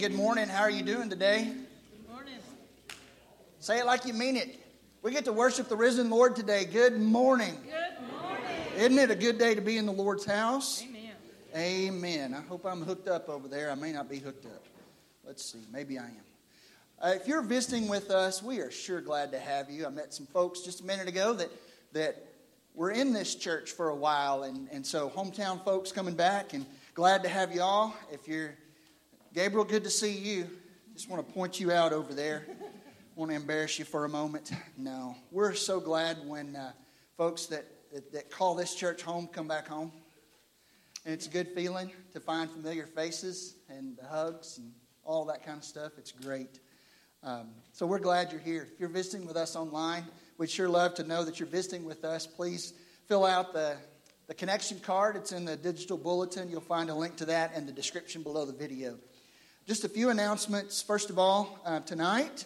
good morning. How are you doing today? Good morning. Say it like you mean it. We get to worship the risen Lord today. Good morning. Good morning. Isn't it a good day to be in the Lord's house? Amen. Amen. I hope I'm hooked up over there. I may not be hooked up. Let's see. Maybe I am. Uh, if you're visiting with us, we are sure glad to have you. I met some folks just a minute ago that that were in this church for a while, and, and so hometown folks coming back, and glad to have you all. If you're Gabriel, good to see you. Just want to point you out over there. want to embarrass you for a moment. No, we're so glad when uh, folks that, that, that call this church home come back home. And it's a good feeling to find familiar faces and the hugs and all that kind of stuff. It's great. Um, so we're glad you're here. If you're visiting with us online, we'd sure love to know that you're visiting with us. Please fill out the, the connection card. It's in the digital bulletin. You'll find a link to that in the description below the video. Just a few announcements. First of all, uh, tonight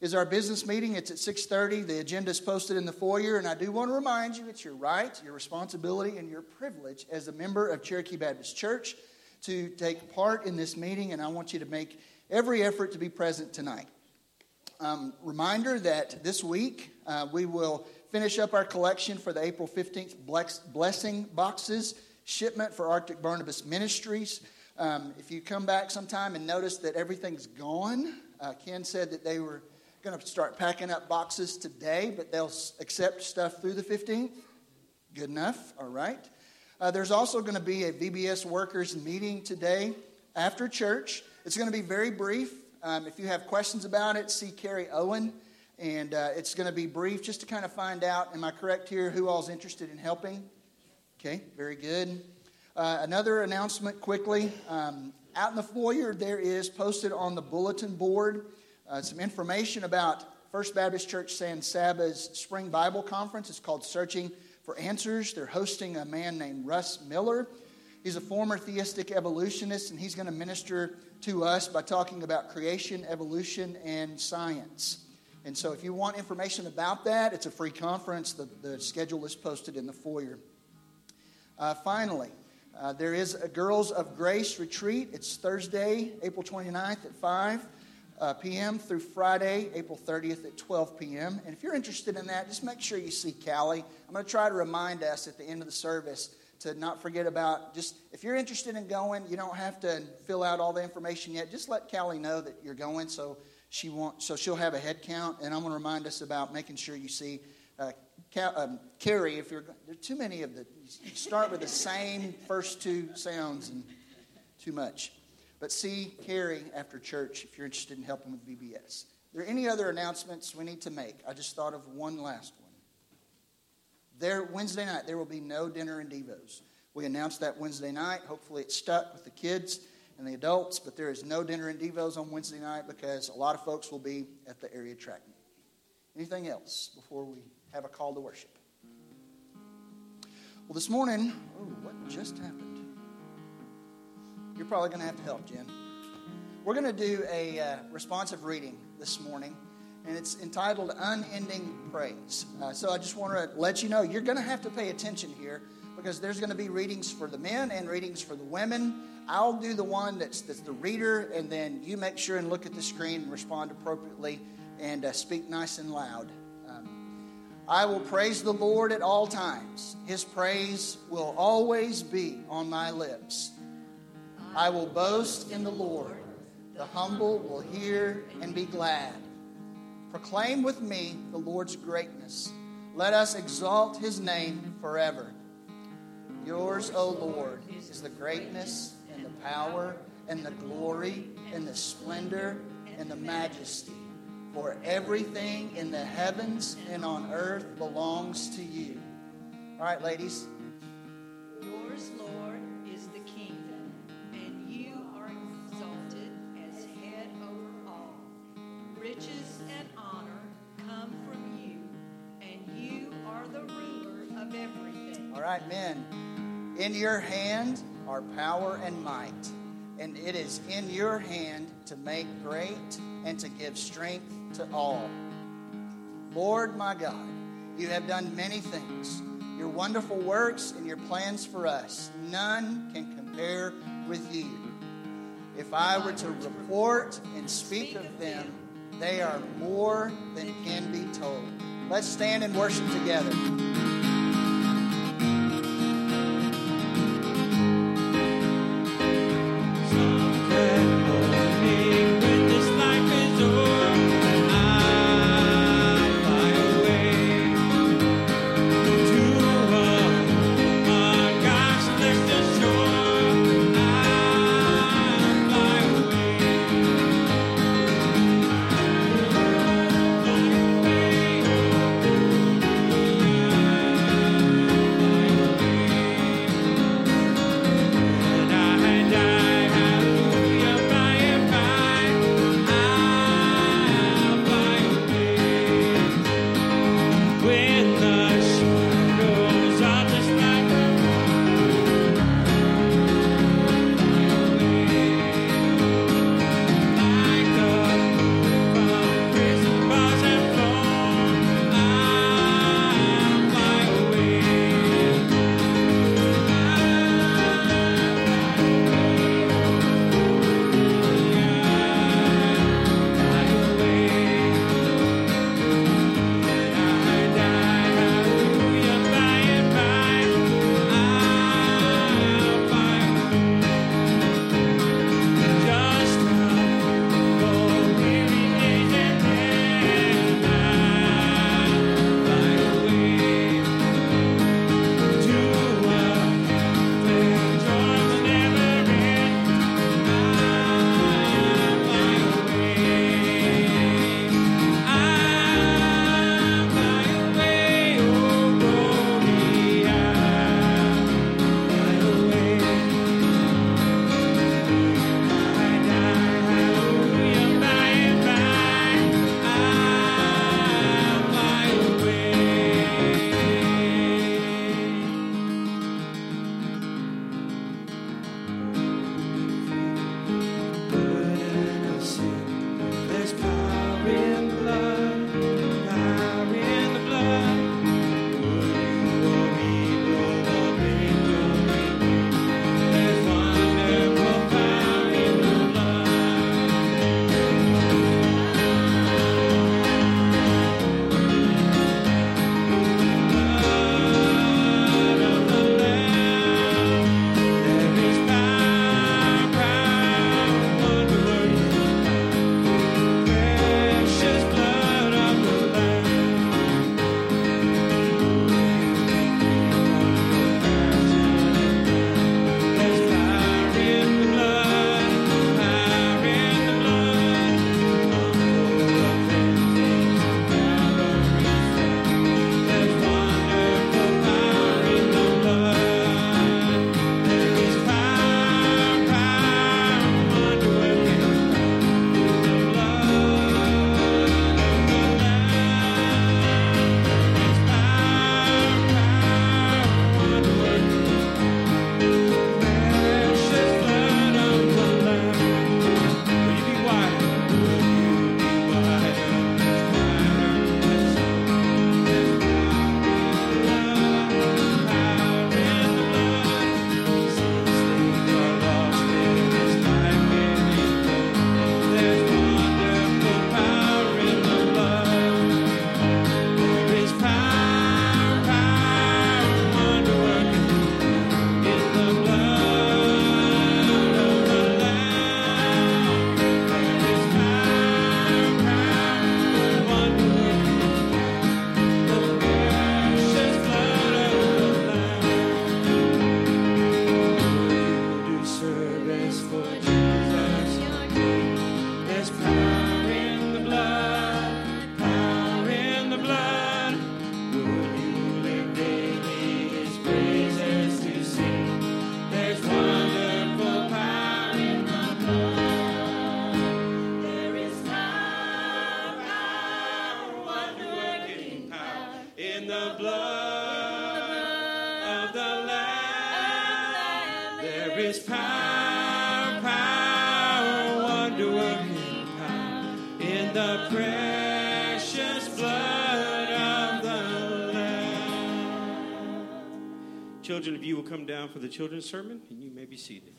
is our business meeting. It's at 6:30. The agenda is posted in the foyer, and I do want to remind you it's your right, your responsibility, and your privilege as a member of Cherokee Baptist Church to take part in this meeting, and I want you to make every effort to be present tonight. Um, reminder that this week uh, we will finish up our collection for the April 15th blessing boxes shipment for Arctic Barnabas Ministries. Um, if you come back sometime and notice that everything's gone, uh, Ken said that they were going to start packing up boxes today, but they'll accept stuff through the 15th. Good enough, all right. Uh, there's also going to be a VBS workers meeting today after church. It's going to be very brief. Um, if you have questions about it, see Carrie Owen. And uh, it's going to be brief just to kind of find out, am I correct here, who all's interested in helping? Okay, very good. Uh, another announcement quickly. Um, out in the foyer, there is posted on the bulletin board uh, some information about First Baptist Church San Saba's Spring Bible Conference. It's called Searching for Answers. They're hosting a man named Russ Miller. He's a former theistic evolutionist, and he's going to minister to us by talking about creation, evolution, and science. And so, if you want information about that, it's a free conference. The, the schedule is posted in the foyer. Uh, finally, uh, there is a Girls of Grace retreat. It's Thursday, April 29th at 5 uh, p.m. through Friday, April 30th at 12 p.m. And if you're interested in that, just make sure you see Callie. I'm going to try to remind us at the end of the service to not forget about just if you're interested in going, you don't have to fill out all the information yet. Just let Callie know that you're going so she wants so she'll have a head count. And I'm going to remind us about making sure you see uh, um, Carrie, if you're there are too many of the you start with the same first two sounds and too much. But see Carrie after church if you're interested in helping with VBS. Are there any other announcements we need to make? I just thought of one last one. There Wednesday night there will be no dinner and devos. We announced that Wednesday night. Hopefully it stuck with the kids and the adults, but there is no dinner and devos on Wednesday night because a lot of folks will be at the area track meet. Anything else before we have a call to worship. Well, this morning, oh, what just happened? You're probably going to have to help, Jen. We're going to do a uh, responsive reading this morning, and it's entitled Unending Praise. Uh, so I just want to let you know you're going to have to pay attention here because there's going to be readings for the men and readings for the women. I'll do the one that's, that's the reader, and then you make sure and look at the screen and respond appropriately and uh, speak nice and loud. I will praise the Lord at all times. His praise will always be on my lips. I will boast in the Lord. The humble will hear and be glad. Proclaim with me the Lord's greatness. Let us exalt his name forever. Yours, O Lord, is the greatness and the power and the glory and the splendor and the majesty. For everything in the heavens and on earth belongs to you. All right, ladies. Yours, Lord, is the kingdom, and you are exalted as head over all. Riches and honor come from you, and you are the ruler of everything. All right, men. In your hand are power and might, and it is in your hand to make great and to give strength to all. Lord my God, you have done many things. Your wonderful works and your plans for us, none can compare with you. If I were to report and speak of them, they are more than can be told. Let's stand and worship together. children's sermon, and you may be seated.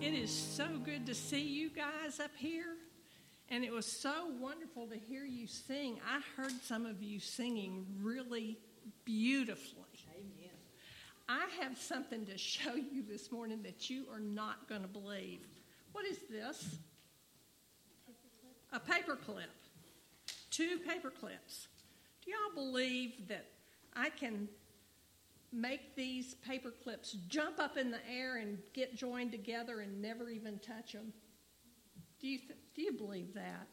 it is so good to see you guys up here, and it was so wonderful to hear you sing. I heard some of you singing really beautifully. I have something to show you this morning that you are not going to believe. What is this? A paper clip. Two paper clips. Do y'all believe that I can make these paper clips jump up in the air and get joined together and never even touch them? Do you, th- do you believe that?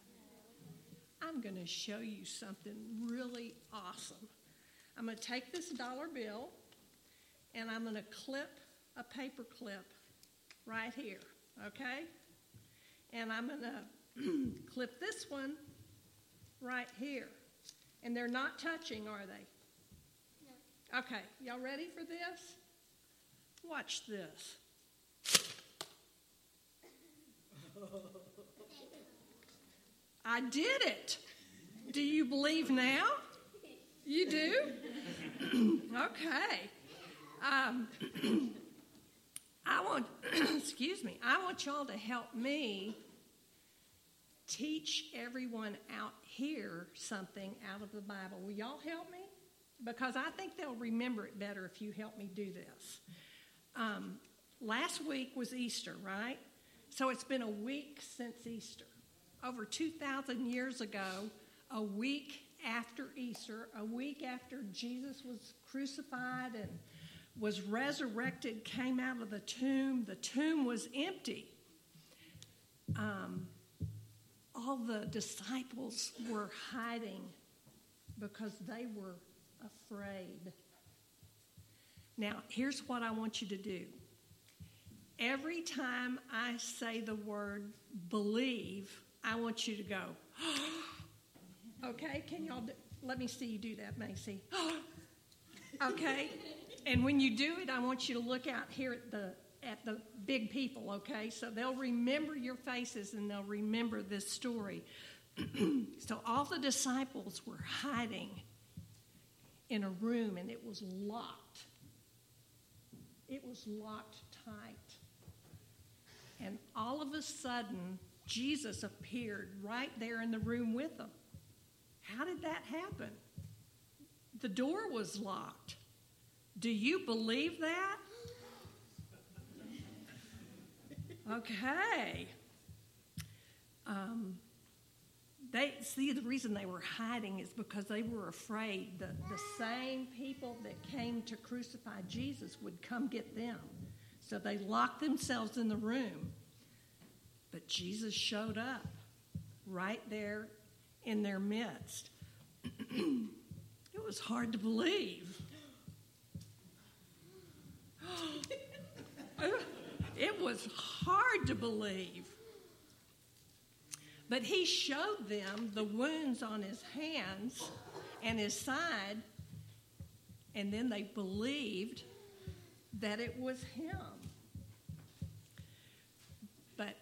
I'm going to show you something really awesome. I'm going to take this dollar bill and I'm going to clip a paper clip right here, okay? And I'm going to clip this one right here. And they're not touching, are they? No. Okay, y'all ready for this? Watch this. I did it. Do you believe now? You do? okay. Um, I want, excuse me, I want y'all to help me teach everyone out here something out of the Bible. Will y'all help me? Because I think they'll remember it better if you help me do this. Um, last week was Easter, right? So it's been a week since Easter. Over 2,000 years ago, a week after Easter, a week after Jesus was crucified and was resurrected, came out of the tomb, the tomb was empty. Um, all the disciples were hiding because they were afraid. Now, here's what I want you to do. Every time I say the word believe, I want you to go, okay? Can y'all do, let me see you do that, Macy. okay? And when you do it, I want you to look out here at the at the big people, okay? So they'll remember your faces and they'll remember this story. so all the disciples were hiding in a room and it was locked. It was locked tight. And all of a sudden, Jesus appeared right there in the room with them. How did that happen? The door was locked. Do you believe that? Okay. Um, they see the reason they were hiding is because they were afraid that the same people that came to crucify Jesus would come get them. So they locked themselves in the room. But Jesus showed up right there in their midst. it was hard to believe. it was hard to believe. But he showed them the wounds on his hands and his side, and then they believed that it was him. But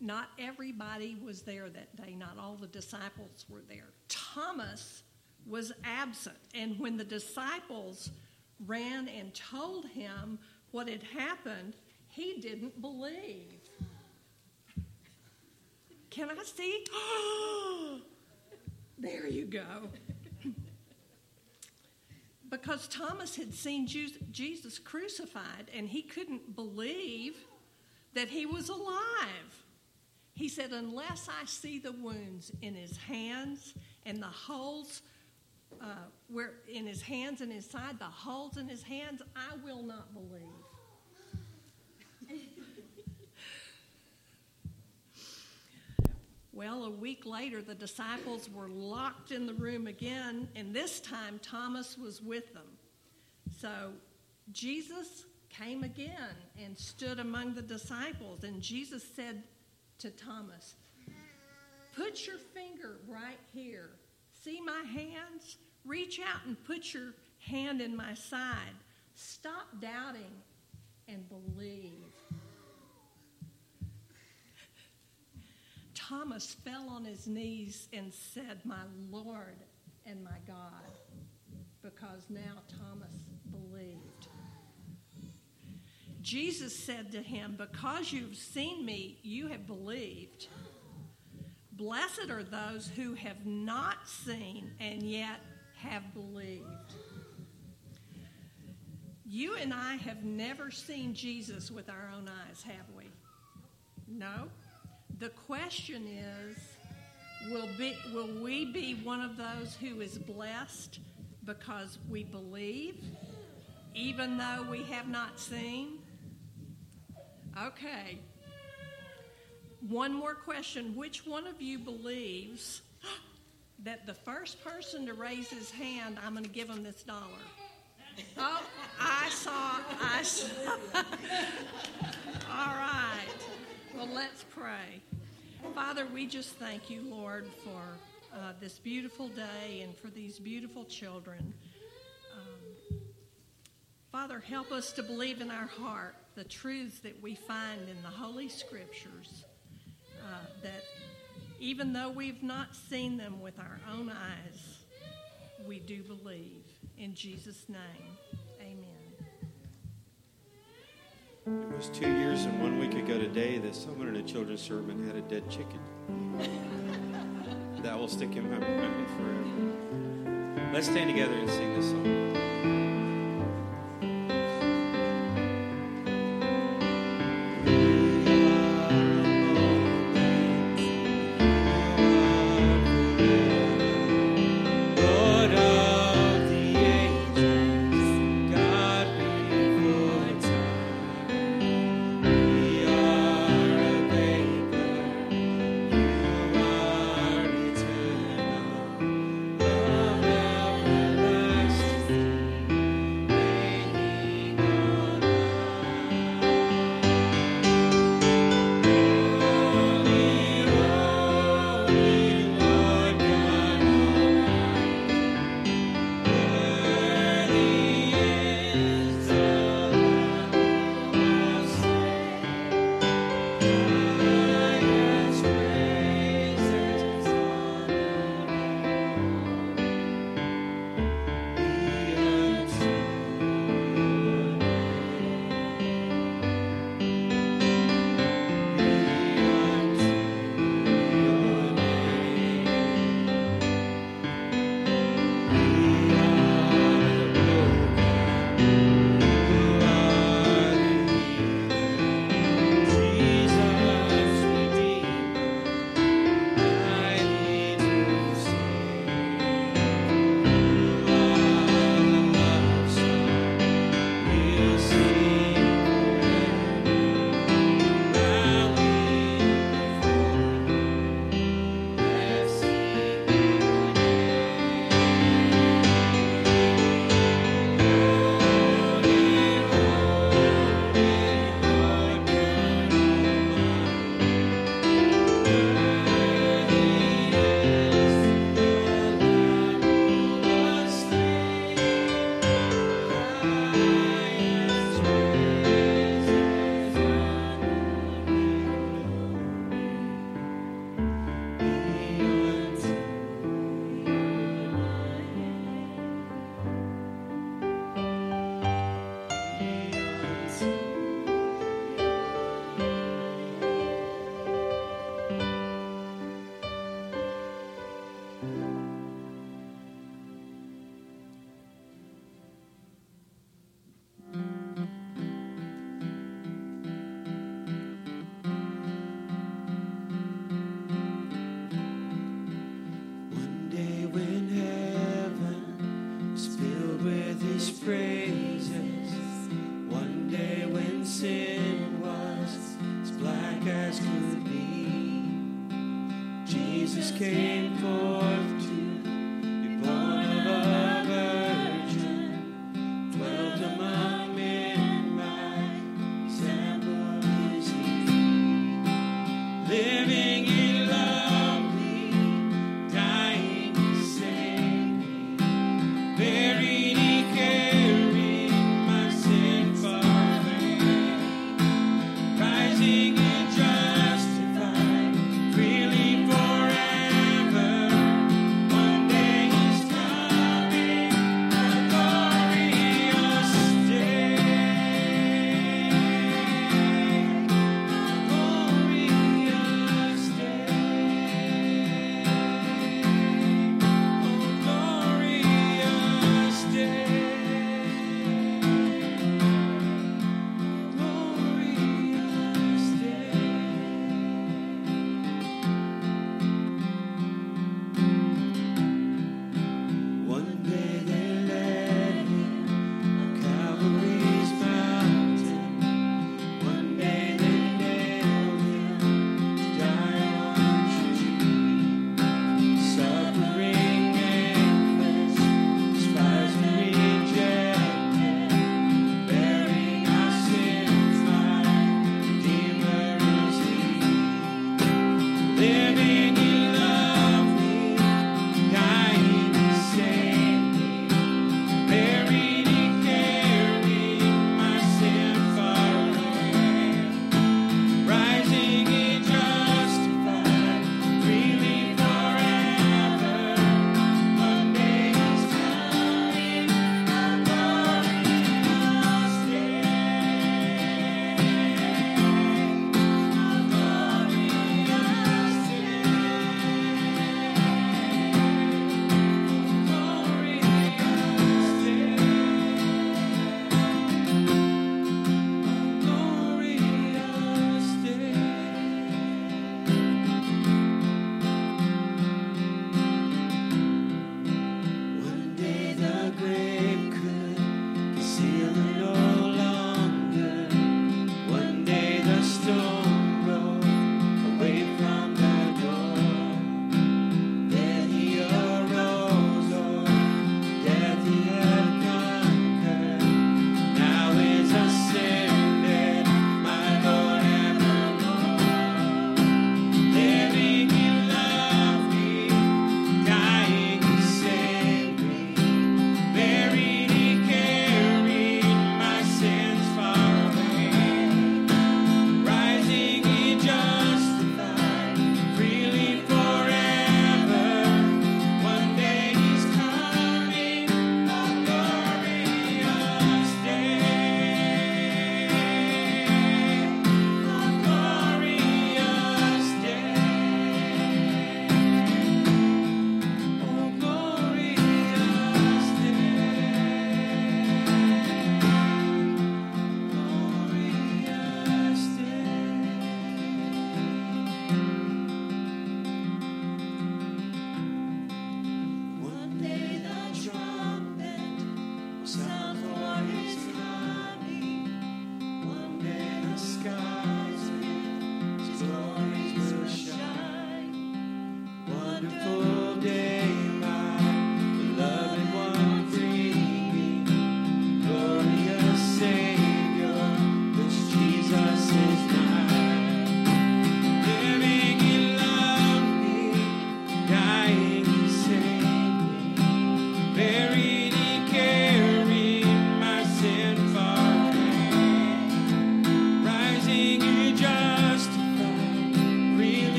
not everybody was there that day, not all the disciples were there. Thomas was absent, and when the disciples ran and told him what had happened, he didn't believe. Can I see? there you go. because Thomas had seen Jesus crucified and he couldn't believe that he was alive. He said, Unless I see the wounds in his hands and the holes uh, where in his hands and his side, the holes in his hands, I will not believe. well, a week later, the disciples were locked in the room again, and this time Thomas was with them. So Jesus came again and stood among the disciples, and Jesus said to Thomas, Put your finger right here. See my hands? Reach out and put your hand in my side. Stop doubting and believe. Thomas fell on his knees and said, My Lord and my God, because now Thomas believed. Jesus said to him, Because you've seen me, you have believed. Blessed are those who have not seen and yet have believed. You and I have never seen Jesus with our own eyes, have we? No. The question is will, be, will we be one of those who is blessed because we believe, even though we have not seen? Okay. One more question. Which one of you believes that the first person to raise his hand, I'm going to give him this dollar? Oh, I saw, I saw. All right. Well, let's pray. Father, we just thank you, Lord, for uh, this beautiful day and for these beautiful children. Um, Father, help us to believe in our heart the truths that we find in the Holy Scriptures. Uh, that even though we've not seen them with our own eyes, we do believe. In Jesus' name, amen. It was two years and one week ago today that someone in a children's sermon had a dead chicken. that will stick in my mind forever. Let's stand together and sing this song.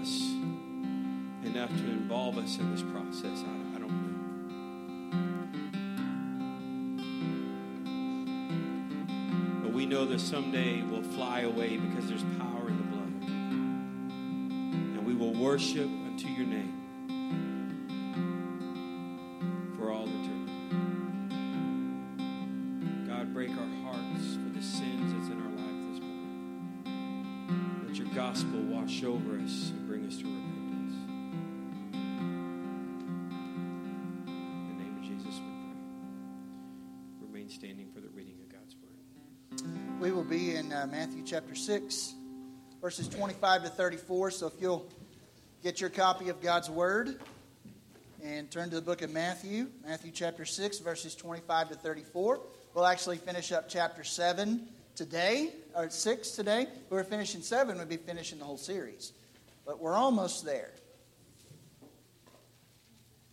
Us enough to involve us in this process. I, I don't know. But we know that someday we'll fly away because there's power in the blood. And we will worship unto your name standing for the reading of God's word. We will be in uh, Matthew chapter 6, verses 25 to 34. So if you'll get your copy of God's Word and turn to the book of Matthew, Matthew chapter 6, verses 25 to 34. We'll actually finish up chapter 7 today, or 6 today. Were finishing 7, we'd be finishing the whole series. But we're almost there.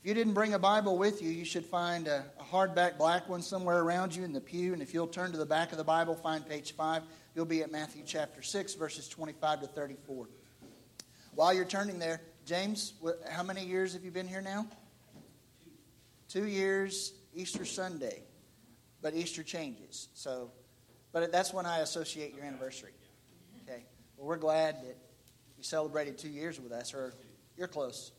If you didn't bring a Bible with you, you should find a, a hardback black one somewhere around you in the pew. And if you'll turn to the back of the Bible, find page 5, you'll be at Matthew chapter 6, verses 25 to 34. While you're turning there, James, how many years have you been here now? Two years, Easter Sunday. But Easter changes. So, but that's when I associate your anniversary. Okay. Well, we're glad that you celebrated two years with us, or you're close.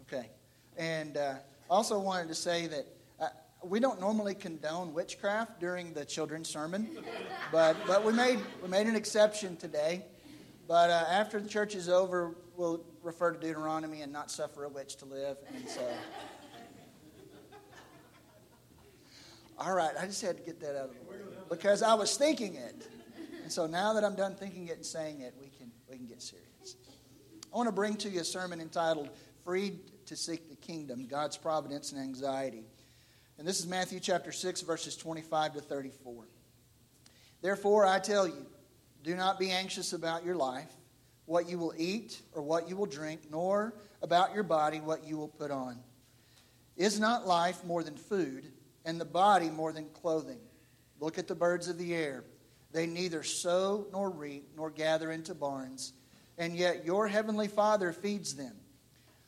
Okay. And uh, also wanted to say that uh, we don't normally condone witchcraft during the children's sermon, but but we made we made an exception today. But uh, after the church is over, we'll refer to Deuteronomy and not suffer a witch to live. And so, all right, I just had to get that out of the way because I was thinking it, and so now that I'm done thinking it and saying it, we can we can get serious. I want to bring to you a sermon entitled "Freed to Seek the Kingdom: God's Providence and Anxiety," and this is Matthew chapter six, verses 25 to 34. Therefore, I tell you. Do not be anxious about your life, what you will eat or what you will drink, nor about your body, what you will put on. Is not life more than food, and the body more than clothing? Look at the birds of the air. They neither sow nor reap nor gather into barns, and yet your heavenly Father feeds them.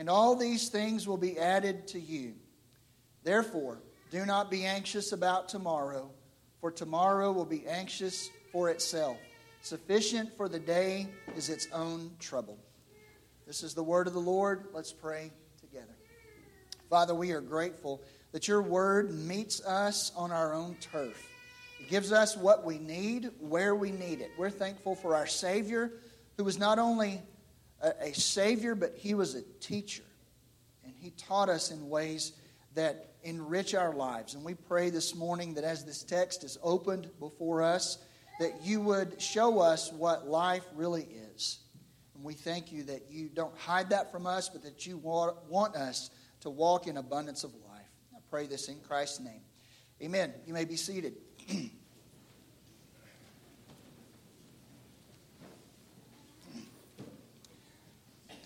and all these things will be added to you. Therefore, do not be anxious about tomorrow, for tomorrow will be anxious for itself. Sufficient for the day is its own trouble. This is the word of the Lord. Let's pray together. Father, we are grateful that your word meets us on our own turf. It gives us what we need, where we need it. We're thankful for our Savior, who was not only a, a Savior, but he was a teacher. And he taught us in ways that enrich our lives. And we pray this morning that as this text is opened before us, that you would show us what life really is. And we thank you that you don't hide that from us, but that you want us to walk in abundance of life. I pray this in Christ's name. Amen. You may be seated.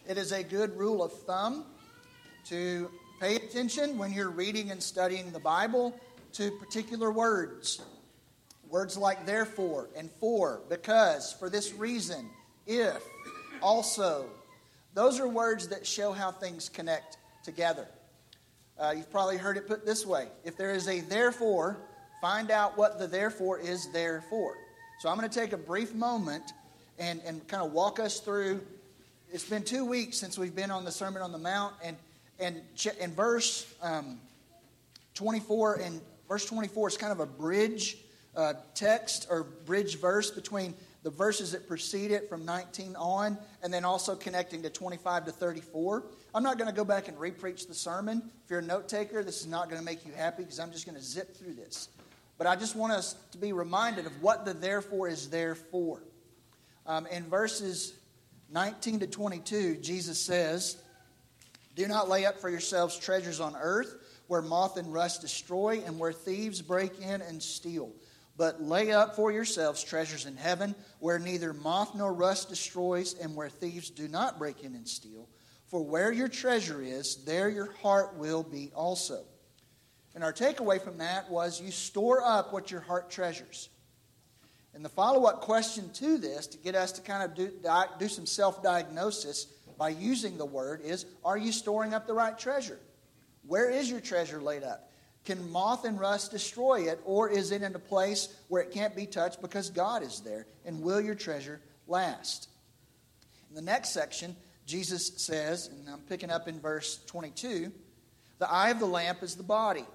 it is a good rule of thumb to pay attention when you're reading and studying the Bible to particular words. Words like therefore and for, because, for this reason, if, also. Those are words that show how things connect together. Uh, you've probably heard it put this way if there is a therefore, find out what the therefore is there for. So I'm going to take a brief moment and, and kind of walk us through it's been two weeks since we've been on the Sermon on the Mount, and and in verse um, 24 and verse 24 is kind of a bridge uh, text or bridge verse between the verses that precede it from 19 on, and then also connecting to 25 to 34. I'm not going to go back and repreach the sermon. If you're a note taker, this is not going to make you happy because I'm just going to zip through this. But I just want us to be reminded of what the therefore is there for. Um, in verses 19 to 22, Jesus says, Do not lay up for yourselves treasures on earth where moth and rust destroy and where thieves break in and steal. But lay up for yourselves treasures in heaven where neither moth nor rust destroys and where thieves do not break in and steal. For where your treasure is, there your heart will be also. And our takeaway from that was you store up what your heart treasures. And the follow up question to this, to get us to kind of do, do some self diagnosis by using the word, is Are you storing up the right treasure? Where is your treasure laid up? Can moth and rust destroy it, or is it in a place where it can't be touched because God is there? And will your treasure last? In the next section, Jesus says, and I'm picking up in verse 22 the eye of the lamp is the body.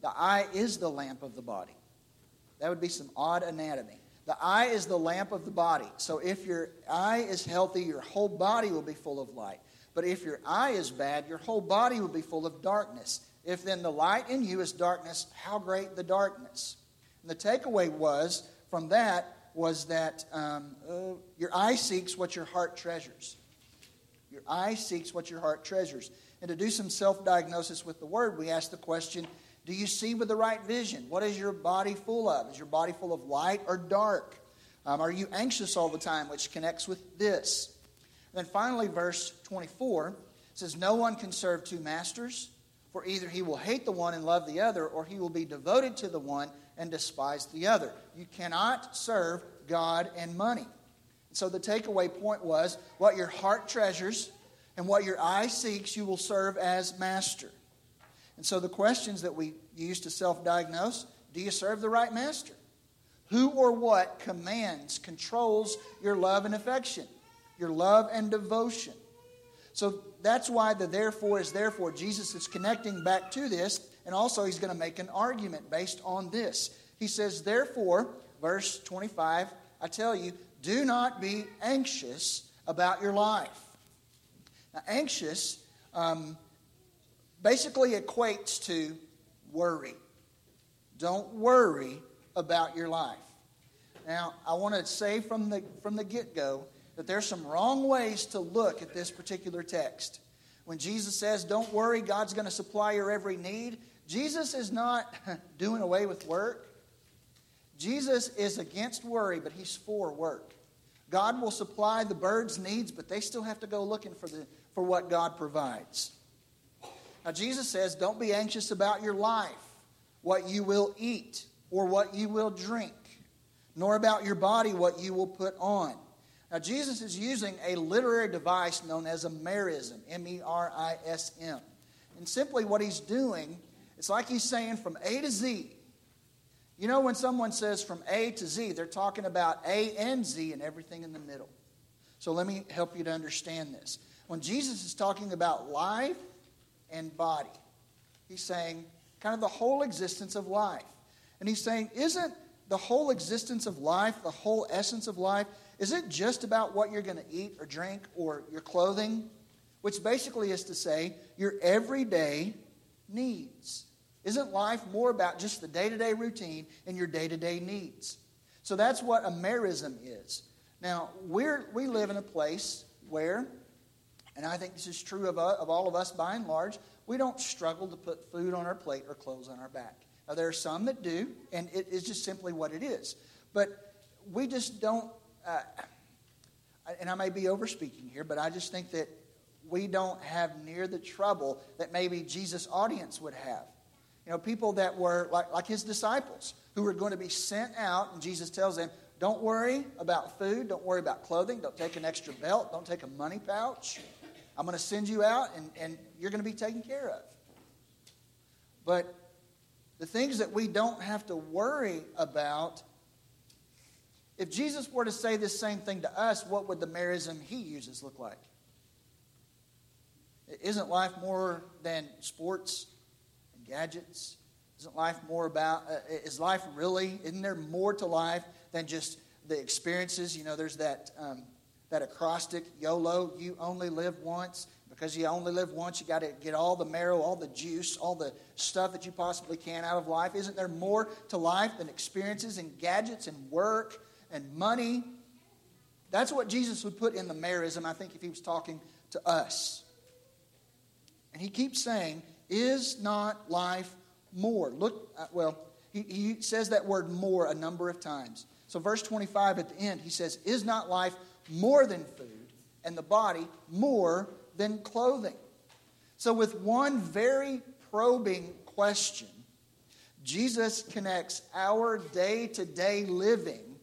The eye is the lamp of the body. That would be some odd anatomy. The eye is the lamp of the body. So if your eye is healthy, your whole body will be full of light. But if your eye is bad, your whole body will be full of darkness. If then the light in you is darkness, how great the darkness? And the takeaway was from that was that um, uh, your eye seeks what your heart treasures. Your eye seeks what your heart treasures. And to do some self diagnosis with the word, we ask the question Do you see with the right vision? What is your body full of? Is your body full of light or dark? Um, are you anxious all the time, which connects with this? And then finally, verse 24 says, No one can serve two masters. For either he will hate the one and love the other, or he will be devoted to the one and despise the other. You cannot serve God and money. So the takeaway point was what your heart treasures and what your eye seeks, you will serve as master. And so the questions that we use to self diagnose do you serve the right master? Who or what commands, controls your love and affection, your love and devotion? So that's why the therefore is therefore. Jesus is connecting back to this, and also he's going to make an argument based on this. He says, Therefore, verse 25, I tell you, do not be anxious about your life. Now, anxious um, basically equates to worry. Don't worry about your life. Now, I want to say from the, from the get go that there's some wrong ways to look at this particular text. When Jesus says, Don't worry, God's going to supply your every need, Jesus is not doing away with work. Jesus is against worry, but he's for work. God will supply the birds' needs, but they still have to go looking for, the, for what God provides. Now, Jesus says, Don't be anxious about your life, what you will eat or what you will drink, nor about your body, what you will put on. Now, Jesus is using a literary device known as a merism, M E R I S M. And simply what he's doing, it's like he's saying from A to Z. You know, when someone says from A to Z, they're talking about A and Z and everything in the middle. So let me help you to understand this. When Jesus is talking about life and body, he's saying kind of the whole existence of life. And he's saying, isn't the whole existence of life, the whole essence of life, is it just about what you're going to eat or drink or your clothing? Which basically is to say, your everyday needs. Isn't life more about just the day to day routine and your day to day needs? So that's what a merism is. Now, we're, we live in a place where, and I think this is true of, uh, of all of us by and large, we don't struggle to put food on our plate or clothes on our back. Now, there are some that do, and it is just simply what it is. But we just don't uh, and I may be overspeaking here, but I just think that we don't have near the trouble that maybe Jesus' audience would have. You know, people that were like, like his disciples who were going to be sent out, and Jesus tells them, don't worry about food, don't worry about clothing, don't take an extra belt, don't take a money pouch. I'm going to send you out, and, and you're going to be taken care of. But the things that we don't have to worry about If Jesus were to say this same thing to us, what would the merism he uses look like? Isn't life more than sports and gadgets? Isn't life more about, uh, is life really, isn't there more to life than just the experiences? You know, there's that, um, that acrostic, YOLO, you only live once. Because you only live once, you got to get all the marrow, all the juice, all the stuff that you possibly can out of life. Isn't there more to life than experiences and gadgets and work and money? That's what Jesus would put in the merism, I think, if he was talking to us. And he keeps saying, Is not life more? Look, uh, well, he, he says that word more a number of times. So, verse 25 at the end, he says, Is not life more than food, and the body more than clothing? So, with one very probing question, Jesus connects our day to day living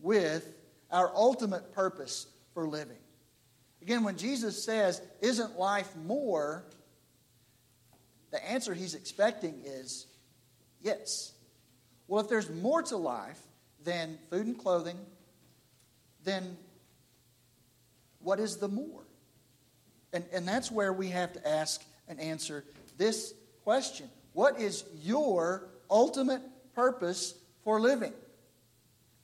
with our ultimate purpose for living. Again, when Jesus says, Isn't life more? the answer he's expecting is yes. Well, if there's more to life than food and clothing, then what is the more? And, and that's where we have to ask and answer this question What is your ultimate purpose for living?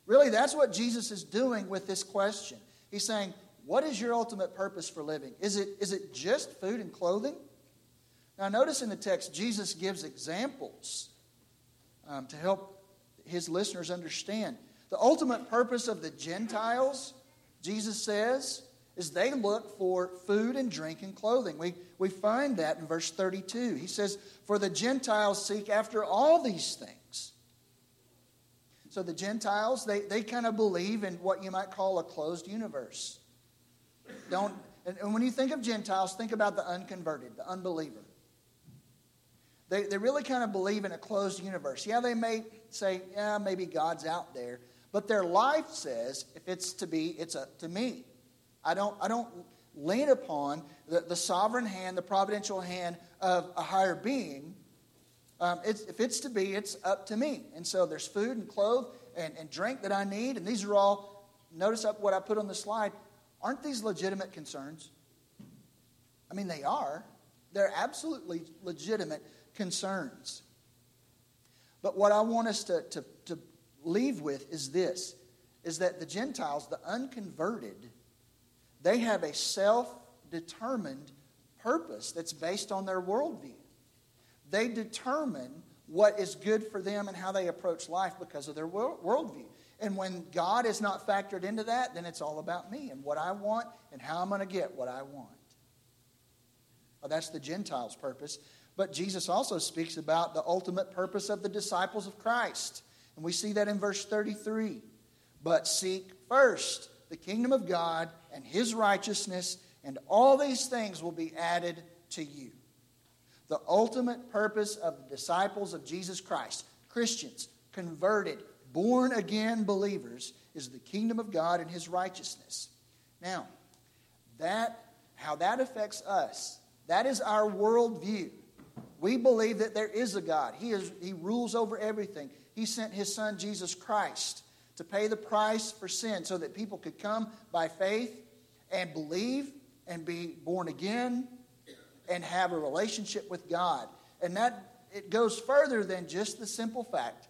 Really, that's what Jesus is doing with this question. He's saying, What is your ultimate purpose for living? Is it, is it just food and clothing? Now, notice in the text, Jesus gives examples um, to help his listeners understand. The ultimate purpose of the Gentiles, Jesus says, is they look for food and drink and clothing. We, we find that in verse 32. He says, For the Gentiles seek after all these things. So the Gentiles, they, they kind of believe in what you might call a closed universe. Don't, and, and when you think of Gentiles, think about the unconverted, the unbeliever. They, they really kind of believe in a closed universe. Yeah, they may say, yeah, maybe God's out there. But their life says, if it's to be, it's up to me. I don't, I don't lean upon the, the sovereign hand, the providential hand of a higher being. Um, it's, if it's to be, it's up to me. And so there's food and clothes and, and drink that I need. And these are all, notice up what I put on the slide. Aren't these legitimate concerns? I mean, they are. They're absolutely legitimate concerns. But what I want us to, to, to leave with is this is that the Gentiles, the unconverted, they have a self determined purpose that's based on their worldview. They determine what is good for them and how they approach life because of their worldview. And when God is not factored into that, then it's all about me and what I want and how I'm going to get what I want. Well, that's the Gentiles' purpose. But Jesus also speaks about the ultimate purpose of the disciples of Christ. And we see that in verse 33. But seek first the kingdom of God and his righteousness, and all these things will be added to you. The ultimate purpose of the disciples of Jesus Christ, Christians, converted, born again believers, is the kingdom of God and his righteousness. Now, that how that affects us, that is our worldview. We believe that there is a God. He, is, he rules over everything. He sent His Son, Jesus Christ, to pay the price for sin so that people could come by faith and believe and be born again and have a relationship with God. And that it goes further than just the simple fact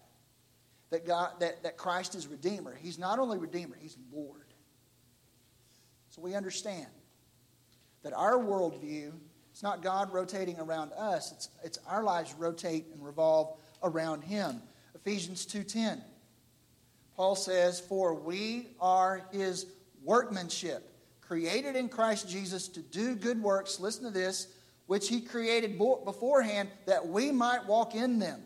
that, God, that, that Christ is Redeemer. He's not only Redeemer, He's Lord. So we understand that our worldview it's not God rotating around us, it's, it's our lives rotate and revolve around Him. Ephesians 2.10. Paul says, For we are His workmanship, created in Christ Jesus to do good works, listen to this, which He created beforehand that we might walk in them.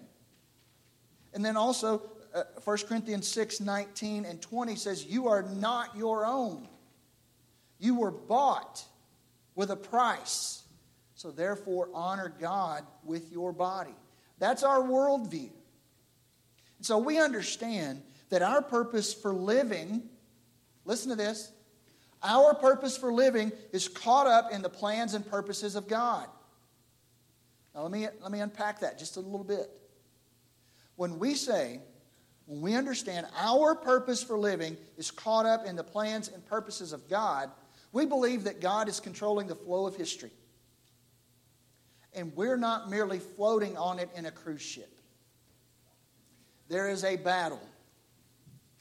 And then also, uh, 1 Corinthians 6 19 and 20 says, You are not your own. You were bought with a price. So therefore, honor God with your body. That's our worldview. And so we understand that our purpose for living, listen to this, our purpose for living is caught up in the plans and purposes of God. Now, let me, let me unpack that just a little bit. When we say when we understand our purpose for living is caught up in the plans and purposes of God, we believe that God is controlling the flow of history. And we're not merely floating on it in a cruise ship. There is a battle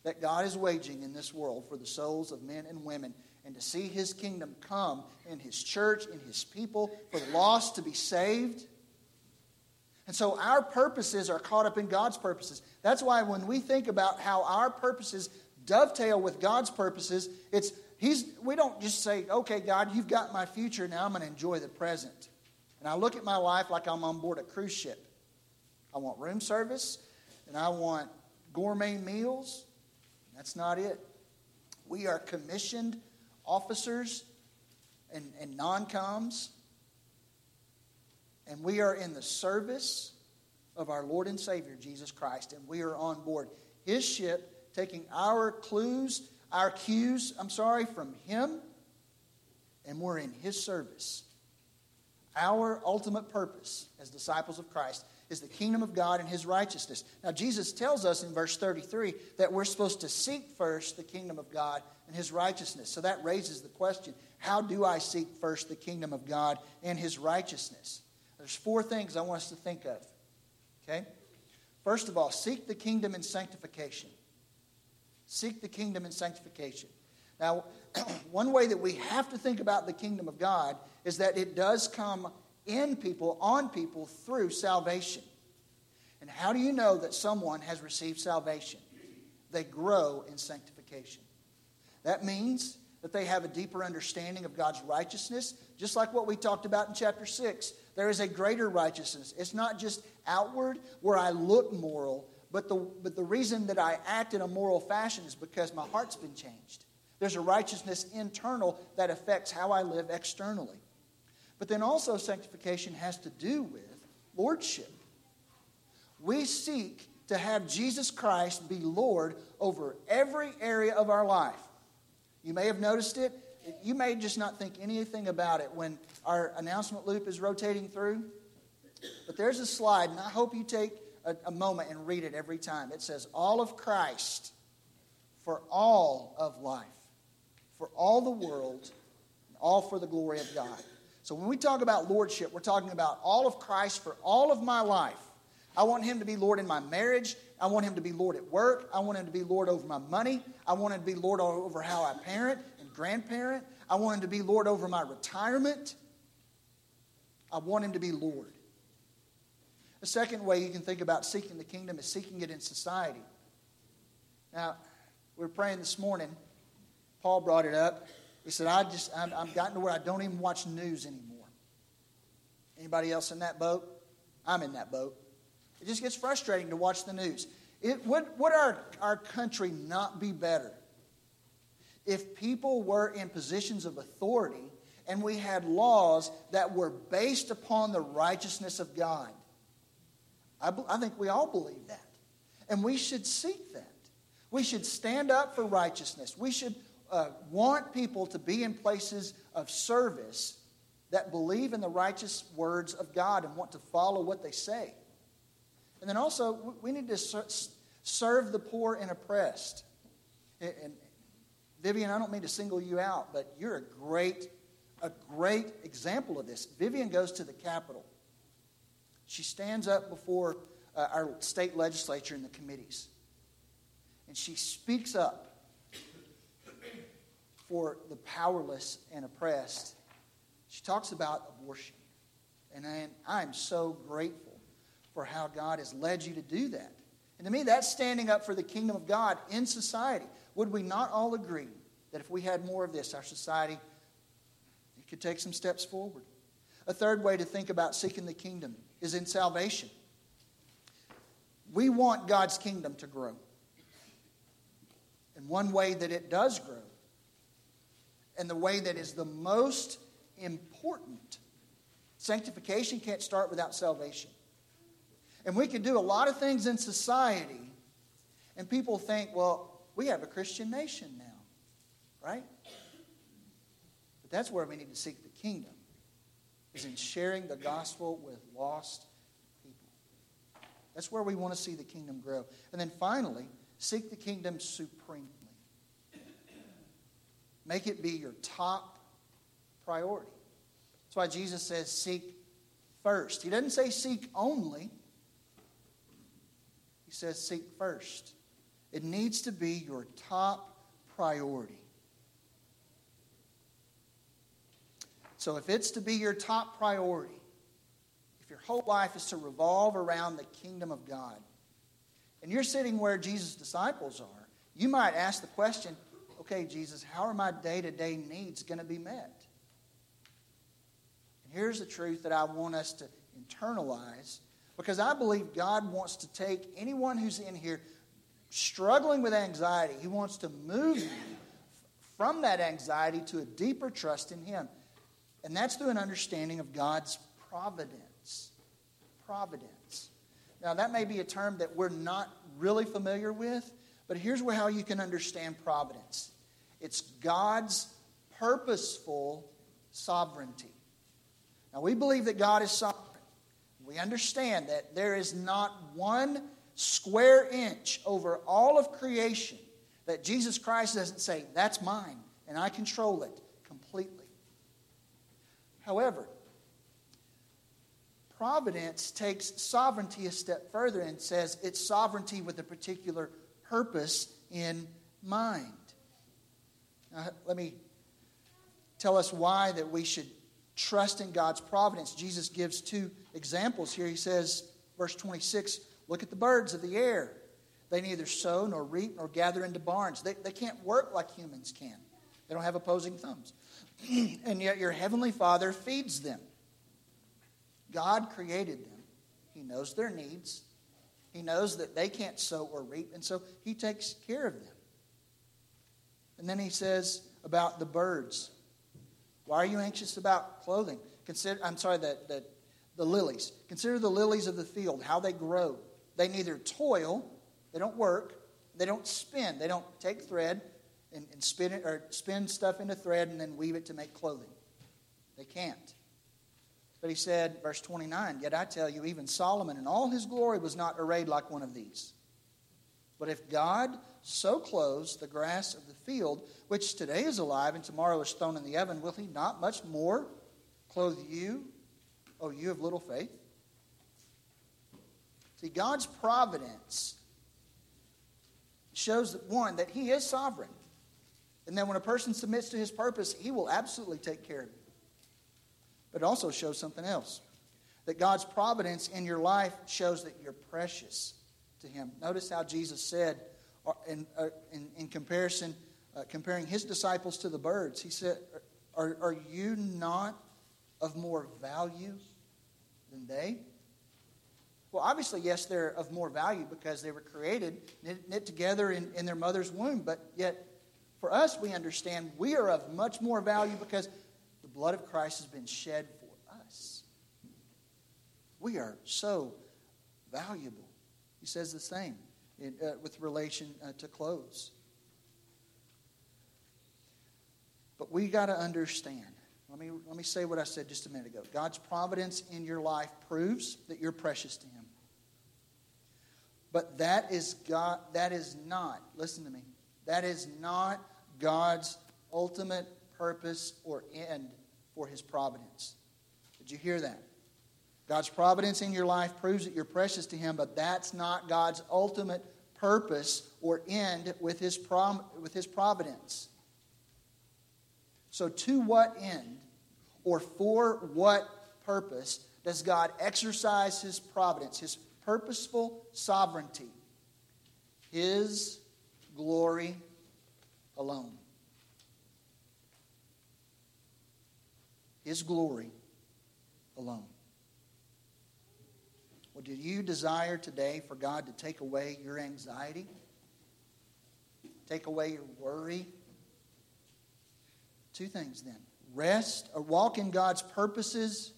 that God is waging in this world for the souls of men and women and to see his kingdom come in his church, in his people, for the lost to be saved. And so our purposes are caught up in God's purposes. That's why when we think about how our purposes dovetail with God's purposes, it's he's we don't just say, "Okay, God, you've got my future, now I'm going to enjoy the present." And I look at my life like I'm on board a cruise ship. I want room service, and I want gourmet meals. That's not it. We are commissioned officers and, and non coms, and we are in the service of our Lord and Savior, Jesus Christ, and we are on board His ship, taking our clues, our cues, I'm sorry, from Him, and we're in His service. Our ultimate purpose as disciples of Christ is the kingdom of God and his righteousness. Now, Jesus tells us in verse 33 that we're supposed to seek first the kingdom of God and his righteousness. So that raises the question how do I seek first the kingdom of God and his righteousness? There's four things I want us to think of. Okay? First of all, seek the kingdom and sanctification. Seek the kingdom and sanctification. Now, one way that we have to think about the kingdom of God is that it does come in people, on people, through salvation. And how do you know that someone has received salvation? They grow in sanctification. That means that they have a deeper understanding of God's righteousness, just like what we talked about in chapter 6. There is a greater righteousness. It's not just outward, where I look moral, but the, but the reason that I act in a moral fashion is because my heart's been changed. There's a righteousness internal that affects how I live externally. But then also, sanctification has to do with lordship. We seek to have Jesus Christ be Lord over every area of our life. You may have noticed it. You may just not think anything about it when our announcement loop is rotating through. But there's a slide, and I hope you take a, a moment and read it every time. It says, All of Christ for all of life, for all the world, and all for the glory of God. So when we talk about lordship, we're talking about all of Christ for all of my life. I want him to be Lord in my marriage. I want him to be Lord at work. I want him to be Lord over my money. I want him to be Lord over how I parent and grandparent. I want him to be Lord over my retirement. I want him to be Lord. The second way you can think about seeking the kingdom is seeking it in society. Now, we were praying this morning. Paul brought it up. He said, I just, I'm, I'm gotten to where I don't even watch news anymore. Anybody else in that boat? I'm in that boat. It just gets frustrating to watch the news. It, would, would our, our country not be better if people were in positions of authority and we had laws that were based upon the righteousness of God? I, I think we all believe that. And we should seek that. We should stand up for righteousness. We should uh, want people to be in places of service that believe in the righteous words of God and want to follow what they say. And then also, we need to serve the poor and oppressed. And Vivian, I don't mean to single you out, but you're a great, a great example of this. Vivian goes to the Capitol. She stands up before uh, our state legislature and the committees, and she speaks up for the powerless and oppressed. She talks about abortion. And I am so grateful for how God has led you to do that. And to me, that's standing up for the kingdom of God in society. Would we not all agree that if we had more of this, our society it could take some steps forward? A third way to think about seeking the kingdom is in salvation. We want God's kingdom to grow. And one way that it does grow and the way that is the most important. Sanctification can't start without salvation. And we can do a lot of things in society, and people think, well, we have a Christian nation now, right? But that's where we need to seek the kingdom, is in sharing the gospel with lost people. That's where we want to see the kingdom grow. And then finally, seek the kingdom supremely. Make it be your top priority. That's why Jesus says, seek first. He doesn't say seek only, he says seek first. It needs to be your top priority. So if it's to be your top priority, if your whole life is to revolve around the kingdom of God, and you're sitting where Jesus' disciples are, you might ask the question okay, Jesus, how are my day to day needs going to be met? And here's the truth that I want us to internalize because I believe God wants to take anyone who's in here struggling with anxiety, He wants to move you from that anxiety to a deeper trust in Him. And that's through an understanding of God's providence. Providence. Now, that may be a term that we're not really familiar with, but here's how you can understand providence it's God's purposeful sovereignty. Now, we believe that God is sovereign. We understand that there is not one square inch over all of creation that Jesus Christ doesn't say, That's mine, and I control it completely. However, providence takes sovereignty a step further and says it's sovereignty with a particular purpose in mind. Now, let me tell us why that we should trust in God's providence. Jesus gives two examples here. He says, verse 26, look at the birds of the air. They neither sow nor reap nor gather into barns. They, they can't work like humans can. They don't have opposing thumbs. and yet your heavenly Father feeds them. God created them. He knows their needs. He knows that they can't sow or reap, and so He takes care of them. And then He says about the birds why are you anxious about clothing? Consider, I'm sorry, that, that the lilies. Consider the lilies of the field, how they grow. They neither toil, they don't work, they don't spin, they don't take thread and, and spin it or spin stuff into thread and then weave it to make clothing. They can't. But he said, verse 29, Yet I tell you, even Solomon in all his glory was not arrayed like one of these. But if God so clothes the grass of the field, which today is alive and tomorrow is thrown in the oven, will he not much more clothe you, O you of little faith? See, God's providence shows that one, that he is sovereign. And then when a person submits to his purpose, he will absolutely take care of you. But it also shows something else that God's providence in your life shows that you're precious to him. Notice how Jesus said, uh, in, uh, in, in comparison, uh, comparing his disciples to the birds, he said, are, are you not of more value than they? Well, obviously, yes, they're of more value because they were created, knit, knit together in, in their mother's womb. But yet, for us, we understand we are of much more value because the blood of Christ has been shed for us. We are so valuable. He says the same in, uh, with relation uh, to clothes. But we got to understand. Let me, let me say what I said just a minute ago. God's providence in your life proves that you're precious to Him. But that is God that is not, listen to me, that is not God's ultimate purpose or end for his providence. Did you hear that? God's providence in your life proves that you're precious to Him, but that's not God's ultimate purpose or end with His, prom- with his providence. So, to what end or for what purpose does God exercise His providence, His purposeful sovereignty? His glory alone. His glory alone. Well, do you desire today for God to take away your anxiety? Take away your worry? Two things then rest or walk in God's purposes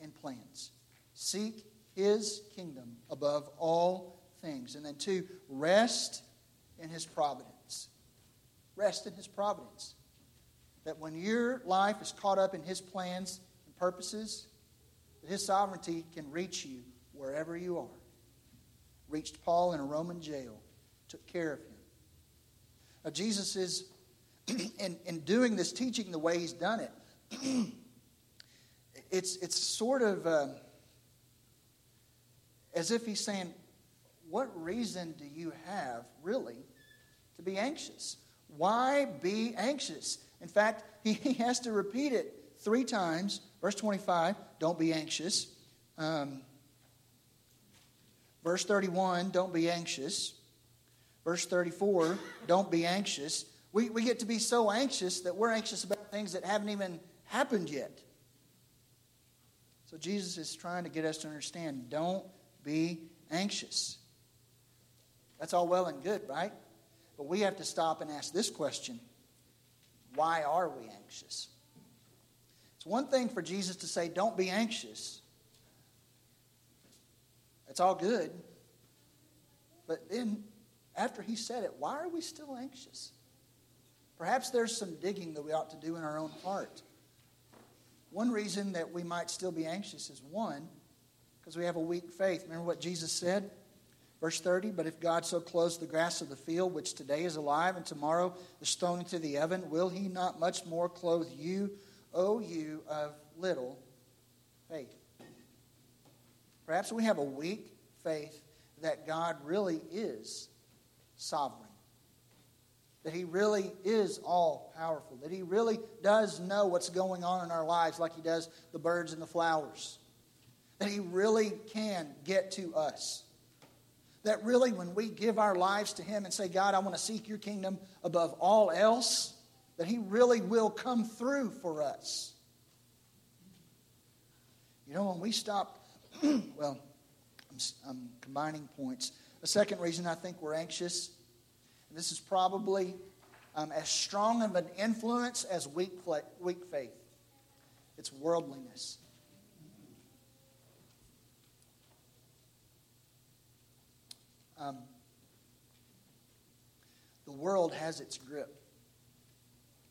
and plans. Seek His kingdom above all things. And then, two, rest in His providence. Rest in His providence. That when your life is caught up in His plans and purposes, that His sovereignty can reach you wherever you are. reached Paul in a Roman jail, took care of him. Now, Jesus is, in, in doing this teaching the way he's done it, it's, it's sort of uh, as if he's saying, What reason do you have, really, to be anxious? Why be anxious? In fact, he, he has to repeat it three times. Verse 25, don't be anxious. Um, verse 31, don't be anxious. Verse 34, don't be anxious. We, we get to be so anxious that we're anxious about things that haven't even happened yet. So Jesus is trying to get us to understand don't be anxious. That's all well and good, right? But we have to stop and ask this question why are we anxious? It's one thing for Jesus to say, don't be anxious. That's all good. But then, after he said it, why are we still anxious? Perhaps there's some digging that we ought to do in our own heart. One reason that we might still be anxious is one, because we have a weak faith. Remember what Jesus said? Verse 30 But if God so clothes the grass of the field, which today is alive and tomorrow is thrown into the oven, will he not much more clothe you, O you of little faith? Perhaps we have a weak faith that God really is sovereign, that He really is all powerful, that He really does know what's going on in our lives like He does the birds and the flowers, that He really can get to us that really, when we give our lives to Him and say, God, I want to seek your kingdom above all else, that He really will come through for us. You know, when we stop, well, I'm, I'm, combining points. The second reason I think we're anxious, and this is probably um, as strong of an influence as weak, weak faith, it's worldliness. Um, the world has its grip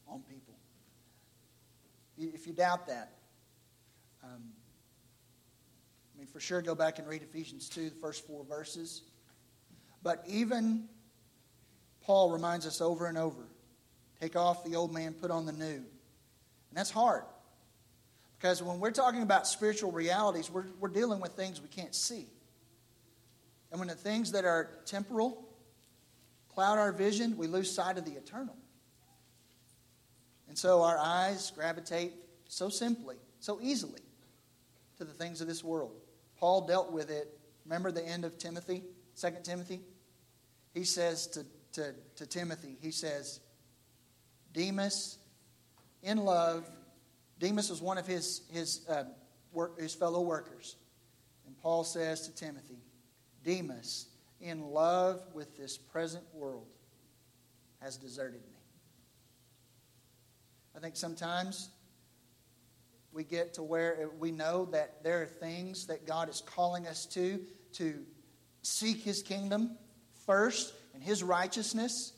on people. If you doubt that, um, I mean, for sure, go back and read Ephesians 2, the first four verses. But even Paul reminds us over and over take off the old man, put on the new. And that's hard. Because when we're talking about spiritual realities, we're, we're dealing with things we can't see. And when the things that are temporal cloud our vision, we lose sight of the eternal. And so our eyes gravitate so simply, so easily to the things of this world. Paul dealt with it. Remember the end of Timothy, 2 Timothy? He says to, to, to Timothy, he says, Demas, in love, Demas was one of his, his, uh, work, his fellow workers. And Paul says to Timothy, Demas, in love with this present world, has deserted me. I think sometimes we get to where we know that there are things that God is calling us to, to seek His kingdom first and His righteousness.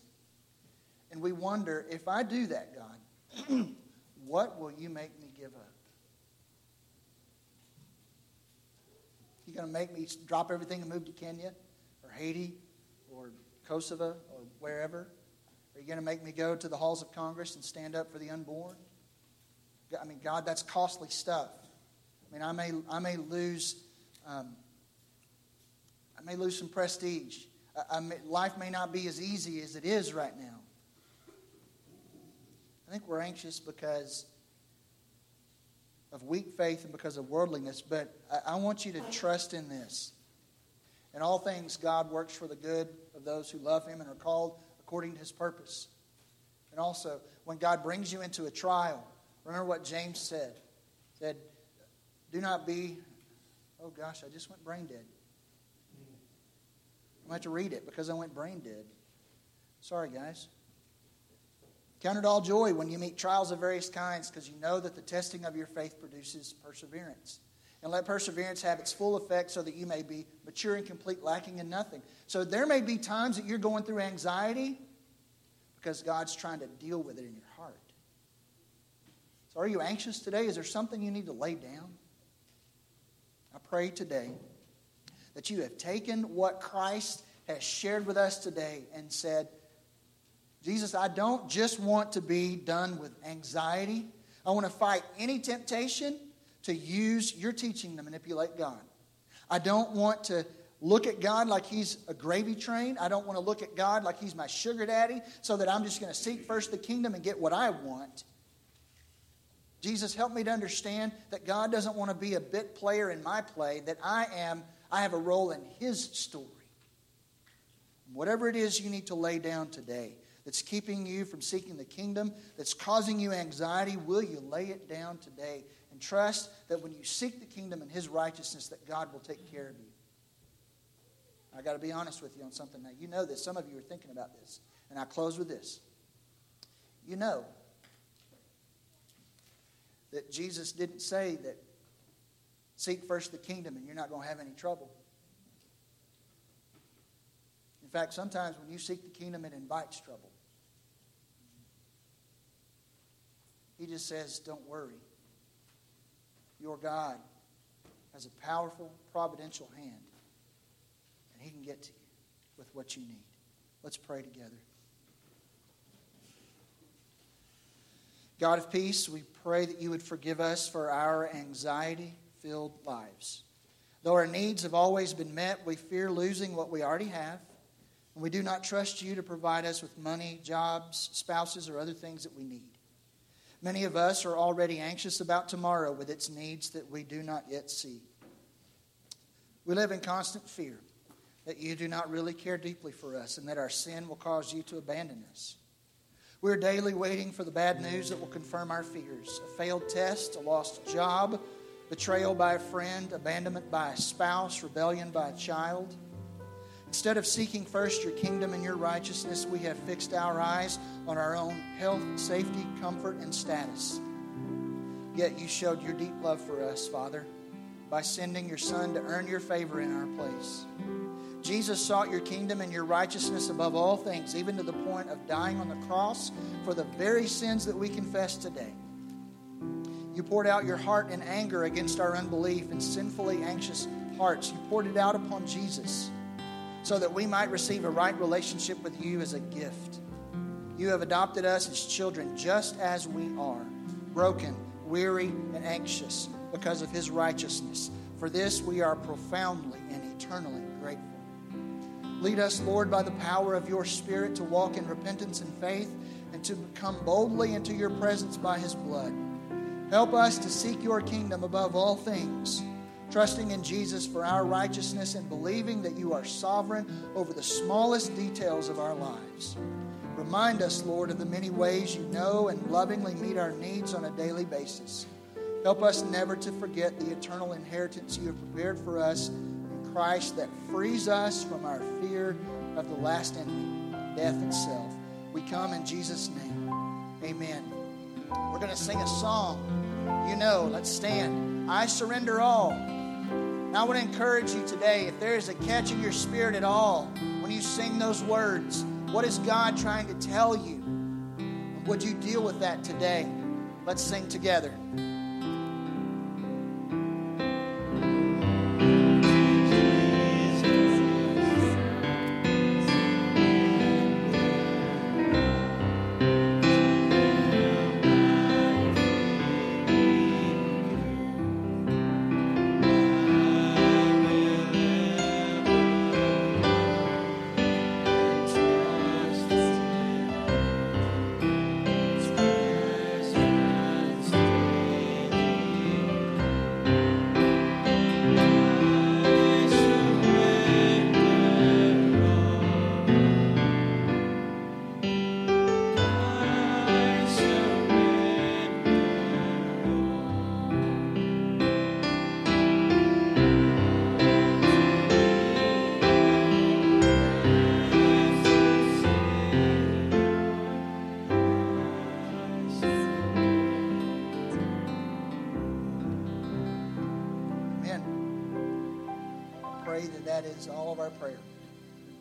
And we wonder if I do that, God, what will you make me give up? You going to make me drop everything and move to Kenya or Haiti or Kosovo or wherever? Are you going to make me go to the halls of Congress and stand up for the unborn? I mean, God, that's costly stuff. I mean, I may, I may lose, um, I may lose some prestige. I, I may, life may not be as easy as it is right now. I think we're anxious because of weak faith and because of worldliness, but I, I want you to trust in this. In all things, God works for the good of those who love Him and are called according to His purpose. And also, when God brings you into a trial, remember what James said. He said, Do not be, oh gosh, I just went brain dead. I'm going to have to read it because I went brain dead. Sorry, guys. Count it all joy when you meet trials of various kinds, because you know that the testing of your faith produces perseverance. And let perseverance have its full effect so that you may be mature and complete, lacking in nothing. So there may be times that you're going through anxiety because God's trying to deal with it in your are you anxious today? Is there something you need to lay down? I pray today that you have taken what Christ has shared with us today and said, Jesus, I don't just want to be done with anxiety. I want to fight any temptation to use your teaching to manipulate God. I don't want to look at God like he's a gravy train. I don't want to look at God like he's my sugar daddy so that I'm just going to seek first the kingdom and get what I want. Jesus, help me to understand that God doesn't want to be a bit player in my play, that I am I have a role in his story. Whatever it is you need to lay down today that's keeping you from seeking the kingdom, that's causing you anxiety, will you lay it down today and trust that when you seek the kingdom and his righteousness that God will take care of you? I got to be honest with you on something now. You know this. Some of you are thinking about this. And I close with this. You know that Jesus didn't say that seek first the kingdom and you're not going to have any trouble. In fact, sometimes when you seek the kingdom, it invites trouble. He just says, Don't worry. Your God has a powerful, providential hand, and He can get to you with what you need. Let's pray together. God of peace, we pray that you would forgive us for our anxiety filled lives. Though our needs have always been met, we fear losing what we already have, and we do not trust you to provide us with money, jobs, spouses, or other things that we need. Many of us are already anxious about tomorrow with its needs that we do not yet see. We live in constant fear that you do not really care deeply for us and that our sin will cause you to abandon us. We're daily waiting for the bad news that will confirm our fears a failed test, a lost job, betrayal by a friend, abandonment by a spouse, rebellion by a child. Instead of seeking first your kingdom and your righteousness, we have fixed our eyes on our own health, safety, comfort, and status. Yet you showed your deep love for us, Father, by sending your Son to earn your favor in our place. Jesus sought your kingdom and your righteousness above all things, even to the point of dying on the cross for the very sins that we confess today. You poured out your heart in anger against our unbelief and sinfully anxious hearts. You poured it out upon Jesus so that we might receive a right relationship with you as a gift. You have adopted us as children just as we are, broken, weary, and anxious because of his righteousness. For this we are profoundly and eternally. Lead us, Lord, by the power of your Spirit to walk in repentance and faith and to come boldly into your presence by his blood. Help us to seek your kingdom above all things, trusting in Jesus for our righteousness and believing that you are sovereign over the smallest details of our lives. Remind us, Lord, of the many ways you know and lovingly meet our needs on a daily basis. Help us never to forget the eternal inheritance you have prepared for us Christ that frees us from our fear of the last enemy, death itself. We come in Jesus' name. Amen. We're going to sing a song. You know, let's stand. I surrender all. I want to encourage you today if there is a catch in your spirit at all when you sing those words, what is God trying to tell you? would you deal with that today? Let's sing together.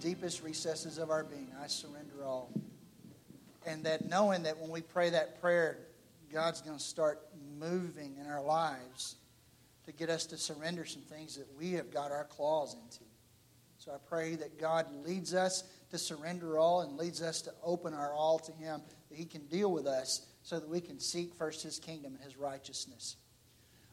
Deepest recesses of our being. I surrender all. And that knowing that when we pray that prayer, God's going to start moving in our lives to get us to surrender some things that we have got our claws into. So I pray that God leads us to surrender all and leads us to open our all to Him, that He can deal with us so that we can seek first His kingdom and His righteousness.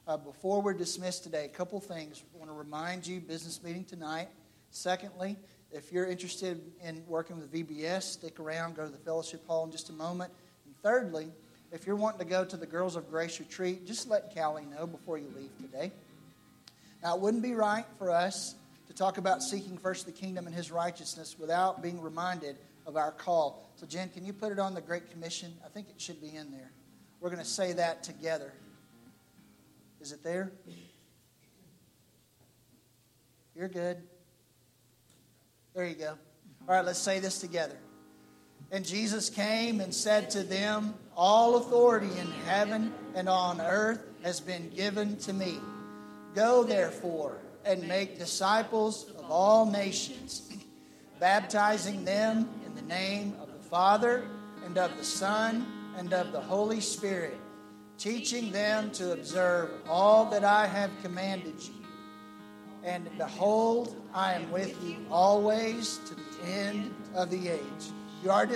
Uh, before we're dismissed today, a couple things. I want to remind you business meeting tonight. Secondly, if you're interested in working with VBS, stick around, go to the fellowship hall in just a moment. And thirdly, if you're wanting to go to the Girls of Grace retreat, just let Callie know before you leave today. Now, it wouldn't be right for us to talk about seeking first the kingdom and his righteousness without being reminded of our call. So, Jen, can you put it on the Great Commission? I think it should be in there. We're going to say that together. Is it there? You're good. There you go. All right, let's say this together. And Jesus came and said to them, All authority in heaven and on earth has been given to me. Go therefore and make disciples of all nations, baptizing them in the name of the Father and of the Son and of the Holy Spirit teaching them to observe all that I have commanded you. And behold, I am with you always to the end of the age. You are